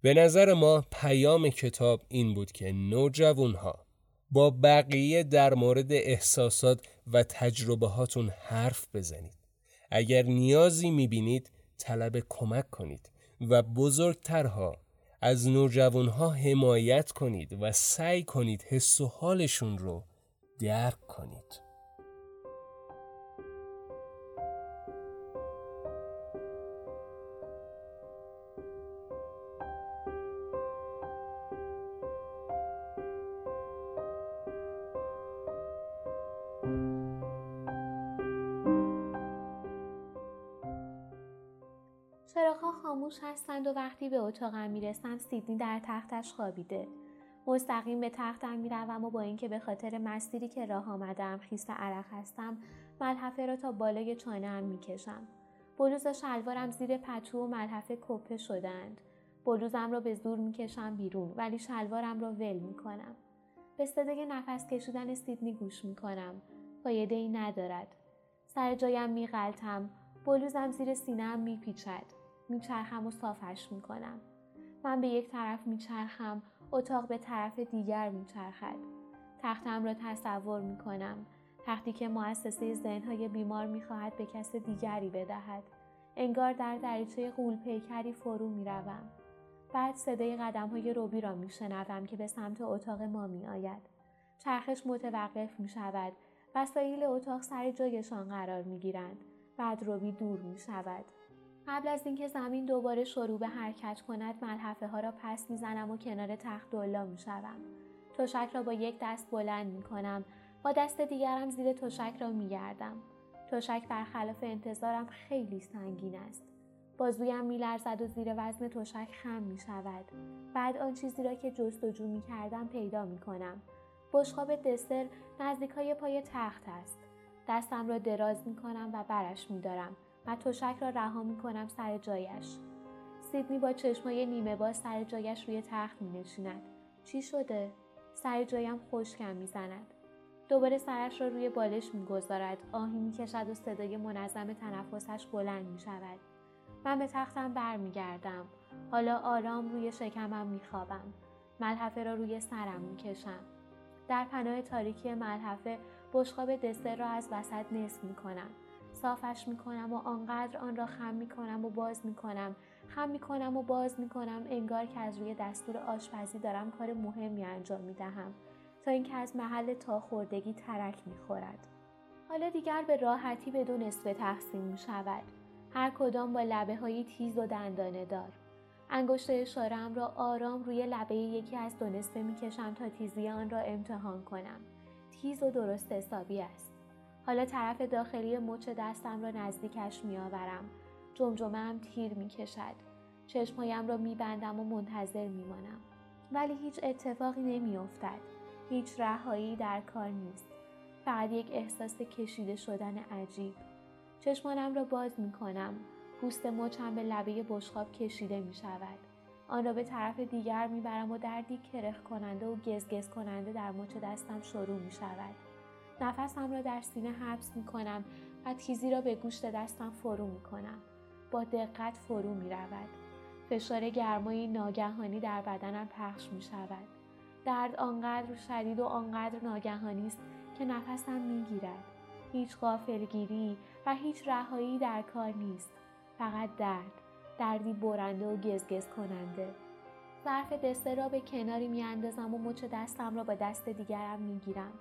به نظر ما پیام کتاب این بود که نوجوانها با بقیه در مورد احساسات و تجربه هاتون حرف بزنید. اگر نیازی می‌بینید طلب کمک کنید و بزرگترها از نوجوانها حمایت کنید و سعی کنید حس و حالشون رو درک کنید. خاموش هستند و وقتی به اتاقم می‌رسم سیدنی در تختش خوابیده. مستقیم به تختم می‌روم و با اینکه به خاطر مسیری که راه آمدم خیست عرق هستم ملحفه را تا بالای چانه هم می‌کشم. بلوز و شلوارم زیر پتو و ملحفه کپه شدند. بلوزم را به زور می‌کشم بیرون ولی شلوارم را ول می‌کنم. به صدای نفس کشیدن سیدنی گوش می‌کنم. فایده ای ندارد. سر جایم میغلطم بلوزم زیر سینهام میپیچد. میچرخم و صافش می‌کنم من به یک طرف میچرخم اتاق به طرف دیگر میچرخد تختم را تصور می‌کنم تختی که مؤسسه ذهنهای بیمار می‌خواهد به کس دیگری بدهد انگار در دریچه قول پیکری فرو می‌روم بعد صدای قدم های روبی را میشنوم که به سمت اتاق ما می آید. چرخش متوقف می شود. وسایل اتاق سر جایشان قرار می گیرند. بعد روبی دور می شود. قبل از اینکه زمین دوباره شروع به حرکت کند ملحفه ها را پس می‌زنم و کنار تخت دولا می شوم. تشک را با یک دست بلند می کنم. با دست دیگرم زیر تشک را می گردم. تشک برخلاف انتظارم خیلی سنگین است. بازویم میلرزد و زیر وزن تشک خم می شود. بعد آن چیزی را که جستجو می کردم پیدا می کنم. بشقاب دسر نزدیک های پای تخت است. دستم را دراز می کنم و برش می دارم و تشک را رها می کنم سر جایش. سیدنی با چشمای نیمه باز سر جایش روی تخت می نشیند. چی شده؟ سر جایم خشکم می زند. دوباره سرش را روی بالش می گذارد. آهی می کشد و صدای منظم تنفسش بلند می شود. من به تختم برمیگردم حالا آرام روی شکمم میخوابم ملحفه را روی سرم می‌کشم در پناه تاریکی ملحفه بشقاب دسر را از وسط نصف می‌کنم صافش می‌کنم و آنقدر آن را خم می‌کنم و باز می‌کنم خم می‌کنم و باز می‌کنم انگار که از روی دستور آشپزی دارم کار مهمی انجام می‌دهم تا اینکه از محل تا خوردگی ترک می‌خورد حالا دیگر به راحتی به دو نصف تقسیم می شود. هر کدام با لبه های تیز و دندانه دار. انگشت اشارم را آرام روی لبه یکی از دو نصفه می کشم تا تیزی آن را امتحان کنم. تیز و درست حسابی است. حالا طرف داخلی مچ دستم را نزدیکش می آورم. جمجمه هم تیر می کشد. چشمهایم را می بندم و منتظر می مانم. ولی هیچ اتفاقی نمی افتد. هیچ رهایی در کار نیست. فقط یک احساس کشیده شدن عجیب. چشمانم را باز می کنم. پوست مچم به لبه بشخاب کشیده می شود. آن را به طرف دیگر می برم و دردی کرخ کننده و گزگز کننده در مچ دستم شروع می شود. نفسم را در سینه حبس می کنم و تیزی را به گوشت دستم فرو می کنم. با دقت فرو می رود. فشار گرمایی ناگهانی در بدنم پخش می شود. درد آنقدر شدید و آنقدر ناگهانی است که نفسم می گیرد. هیچ غافلگیری و هیچ رهایی در کار نیست. فقط درد. دردی برنده و گزگز کننده. ظرف دسته را به کناری میاندازم و مچ دستم را با دست دیگرم می‌گیرم.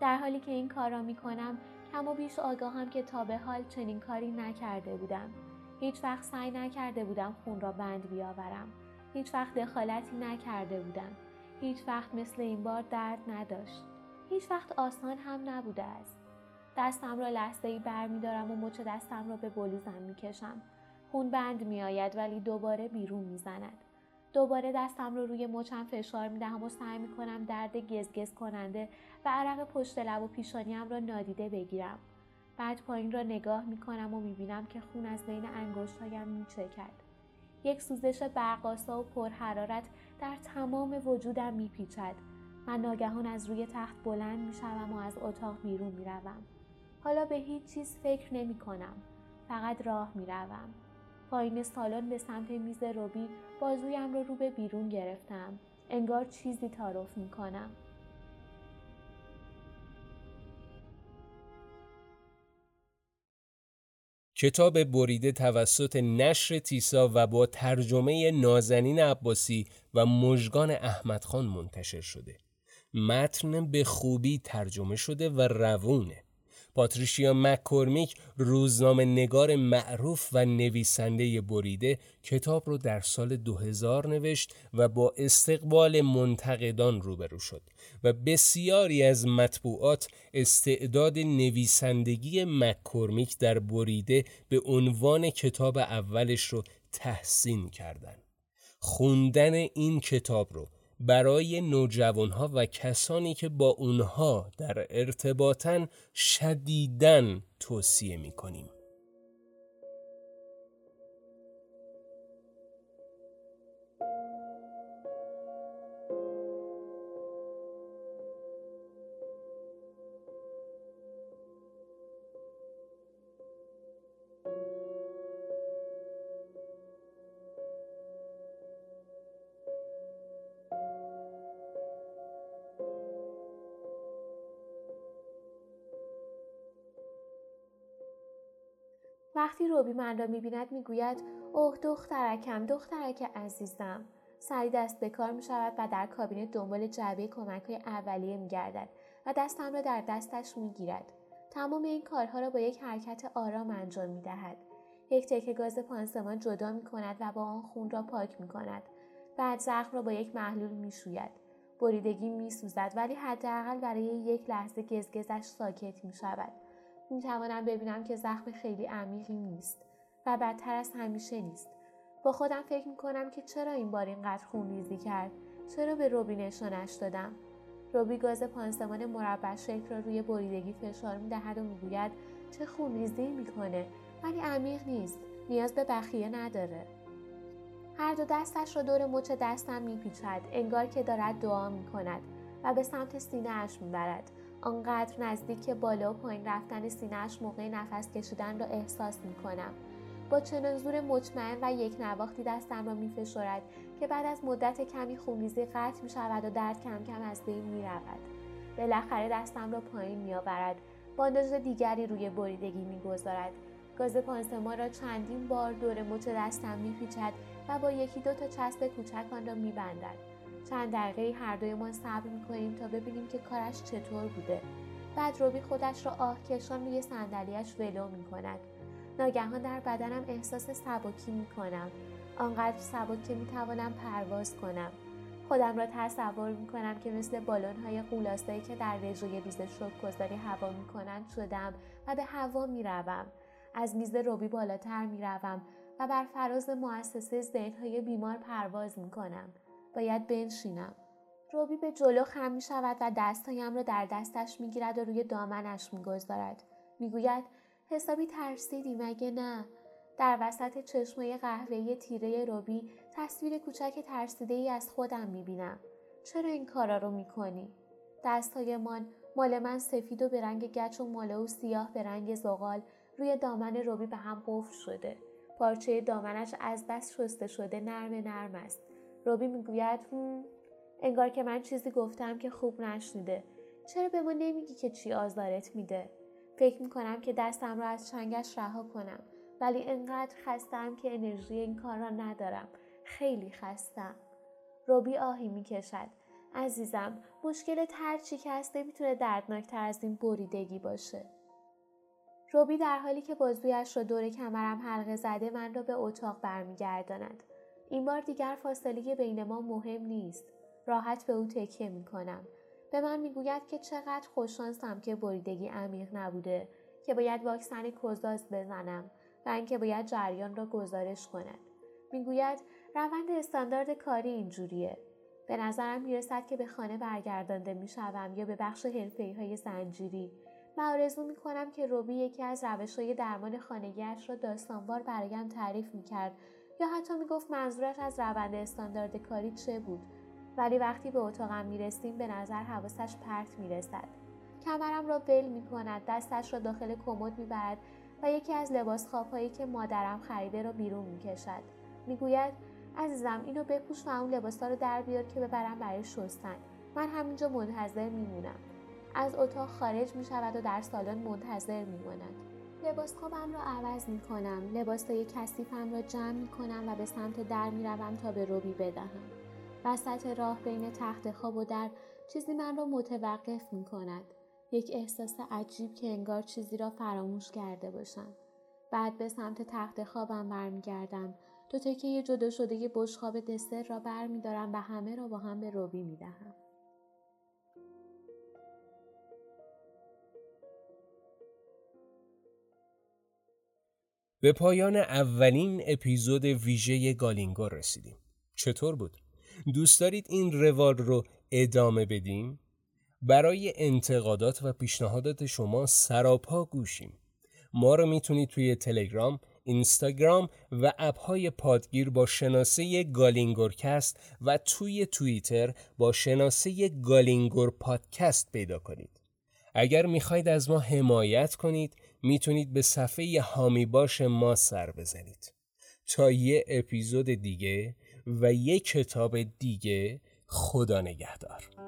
در حالی که این کار را می کنم کم و بیش آگاهم که تا به حال چنین کاری نکرده بودم. هیچ وقت سعی نکرده بودم خون را بند بیاورم. هیچ وقت دخالتی نکرده بودم. هیچ وقت مثل این بار درد نداشت. هیچ وقت آسان هم نبوده است. دستم را لحظه ای دارم و مچ دستم را به بلوزم می کشم. خون بند می آید ولی دوباره بیرون می زند. دوباره دستم رو روی مچم فشار می دهم و سعی می کنم درد گزگز کننده و عرق پشت لب و پیشانیم را نادیده بگیرم. بعد پایین را نگاه می کنم و می بینم که خون از بین انگشتهایم می چکد. یک سوزش برقاسا و پرحرارت در تمام وجودم می پیچد. من ناگهان از روی تخت بلند می شوم و از اتاق بیرون می روم. حالا به هیچ چیز فکر نمی کنم. فقط راه می روم. پایین سالن به سمت میز روبی بازویم رو رو به بیرون گرفتم. انگار چیزی تعارف می کنم. کتاب بریده توسط نشر تیسا و با ترجمه نازنین عباسی و مژگان احمدخان منتشر شده. متن به خوبی ترجمه شده و روونه. پاتریشیا مکورمیک روزنامه نگار معروف و نویسنده بریده کتاب رو در سال 2000 نوشت و با استقبال منتقدان روبرو شد و بسیاری از مطبوعات استعداد نویسندگی مکورمیک در بریده به عنوان کتاب اولش رو تحسین کردند. خوندن این کتاب رو برای نوجوانها و کسانی که با اونها در ارتباطن شدیدن توصیه می وقتی روبی من را می‌بیند می‌گوید اوه دخترکم دخترک عزیزم سری دست به کار می شود و در کابینه دنبال جعبه کمک های اولیه می گردد و دستم را در دستش می گیرد. تمام این کارها را با یک حرکت آرام انجام می دهد. یک تکه گاز پانسمان جدا می کند و با آن خون را پاک می کند. بعد زخم را با یک محلول می شوید. بریدگی می سوزد ولی حداقل برای یک لحظه گزگزش ساکت می شود. می توانم ببینم که زخم خیلی عمیقی نیست و بدتر از همیشه نیست. با خودم فکر می کنم که چرا این بار اینقدر خون ریزی کرد؟ چرا به روبی نشانش دادم؟ روبی گاز پانسمان مربع شکل را روی بریدگی فشار می دهد و می‌گوید چه خون ریزی می‌کنه ولی عمیق نیست نیاز به بخیه نداره هر دو دستش را دور مچ دستم میپیچد انگار که دارد دعا می‌کند و به سمت سینه اش می‌برد آنقدر نزدیک بالا و پایین رفتن سینهاش موقع نفس کشیدن را احساس می کنم. با چنان زور مطمئن و یک نواختی دستم را می فشارد که بعد از مدت کمی خونریزی قطع می شود و درد کم کم از بین می رود. بالاخره دستم را پایین می آورد. بانداژ دیگری روی بریدگی می گذارد. گاز پانسمان را چندین بار دور مچ دستم می پیچد و با یکی دو تا چسب کوچک آن را می بندد. چند دقیقه هر دویمان صبر می‌کنیم تا ببینیم که کارش چطور بوده. بعد روبی خودش را آه کشان روی صندلیاش ولو می‌کند. ناگهان در بدنم احساس سبکی می‌کنم. آنقدر سبک که می‌توانم پرواز کنم. خودم را تصور می‌کنم که مثل بالون های قولاسایی که در رژوی روز گذاری هوا می‌کنند شدم و به هوا می‌روم. از میز روبی بالاتر می‌روم و بر فراز مؤسسه ذهنهای بیمار پرواز می‌کنم. باید بنشینم روبی به جلو خم می شود و دستهایم را در دستش می گیرد و روی دامنش می گذارد. می گوید حسابی ترسیدی مگه نه؟ در وسط چشمای قهوه‌ای تیره روبی تصویر کوچک ترسیده ای از خودم می بینم. چرا این کارا رو می کنی؟ دستهایمان مال من سفید و به رنگ گچ و ماله و سیاه به رنگ زغال روی دامن روبی به هم قفل شده. پارچه دامنش از دست شسته شده نرم نرم است. روبی می‌گوید انگار که من چیزی گفتم که خوب نشنیده. چرا به ما نمیگی که چی آزارت میده؟ فکر می‌کنم که دستم را از چنگش رها کنم. ولی انقدر خستم که انرژی این کار را ندارم. خیلی خستم روبی آهی می‌کشد. عزیزم مشکلت هر چی که هست نمی‌تونه دردناکتر از این بریدگی باشه. روبی در حالی که بازویش را دور کمرم حلقه زده من را به اتاق برمیگرداند. این بار دیگر فاصله بین ما مهم نیست. راحت به او تکیه می کنم. به من می‌گوید که چقدر خوششانسم که بریدگی عمیق نبوده که باید واکسن کوزاز بزنم و اینکه باید جریان را گزارش کند. می‌گوید روند استاندارد کاری اینجوریه. به نظرم می‌رسد که به خانه برگردانده می‌شوم یا به بخش حرفه های زنجیری و آرزو می کنم که روبی یکی از روش های درمان خانگیش را داستانوار برایم تعریف می کرد یا حتی می‌گفت منظورش از روند استاندارد کاری چه بود. ولی وقتی به اتاقم می‌رسیم به نظر حواسش پرت می‌رسد. کمرم را ول می کند دستش را داخل کمد می‌برد و یکی از لباس خوابهایی که مادرم خریده را بیرون می‌کشد. می‌گوید عزیزم اینو بپوش و اون لباسا رو در بیار که ببرم برای شستن. من همینجا منتظر میمونم. از اتاق خارج می شود و در سالن منتظر میماند. لباس خوابم را عوض می کنم لباسای کثیفم را جمع می کنم و به سمت در می روم تا به روبی بدهم. وسط راه بین تخت خواب و در چیزی من را متوقف می کند یک احساس عجیب که انگار چیزی را فراموش کرده باشم. بعد به سمت تخت خوابم برمیگردم. دو تکه جدا شده بشخواب دسر را برمیدارم و همه را با هم به روبی می به پایان اولین اپیزود ویژه گالینگو رسیدیم. چطور بود؟ دوست دارید این روال رو ادامه بدیم؟ برای انتقادات و پیشنهادات شما سراپا گوشیم ما رو می‌تونید توی تلگرام، اینستاگرام و app های پادگیر با شناسه گالینگورکست و توی توییتر با شناسه گالینگور پادکست پیدا کنید. اگر می‌خواید از ما حمایت کنید می‌تونید به صفحه حامی باش ما سر بزنید. تا یه اپیزود دیگه و یه کتاب دیگه خدا نگهدار.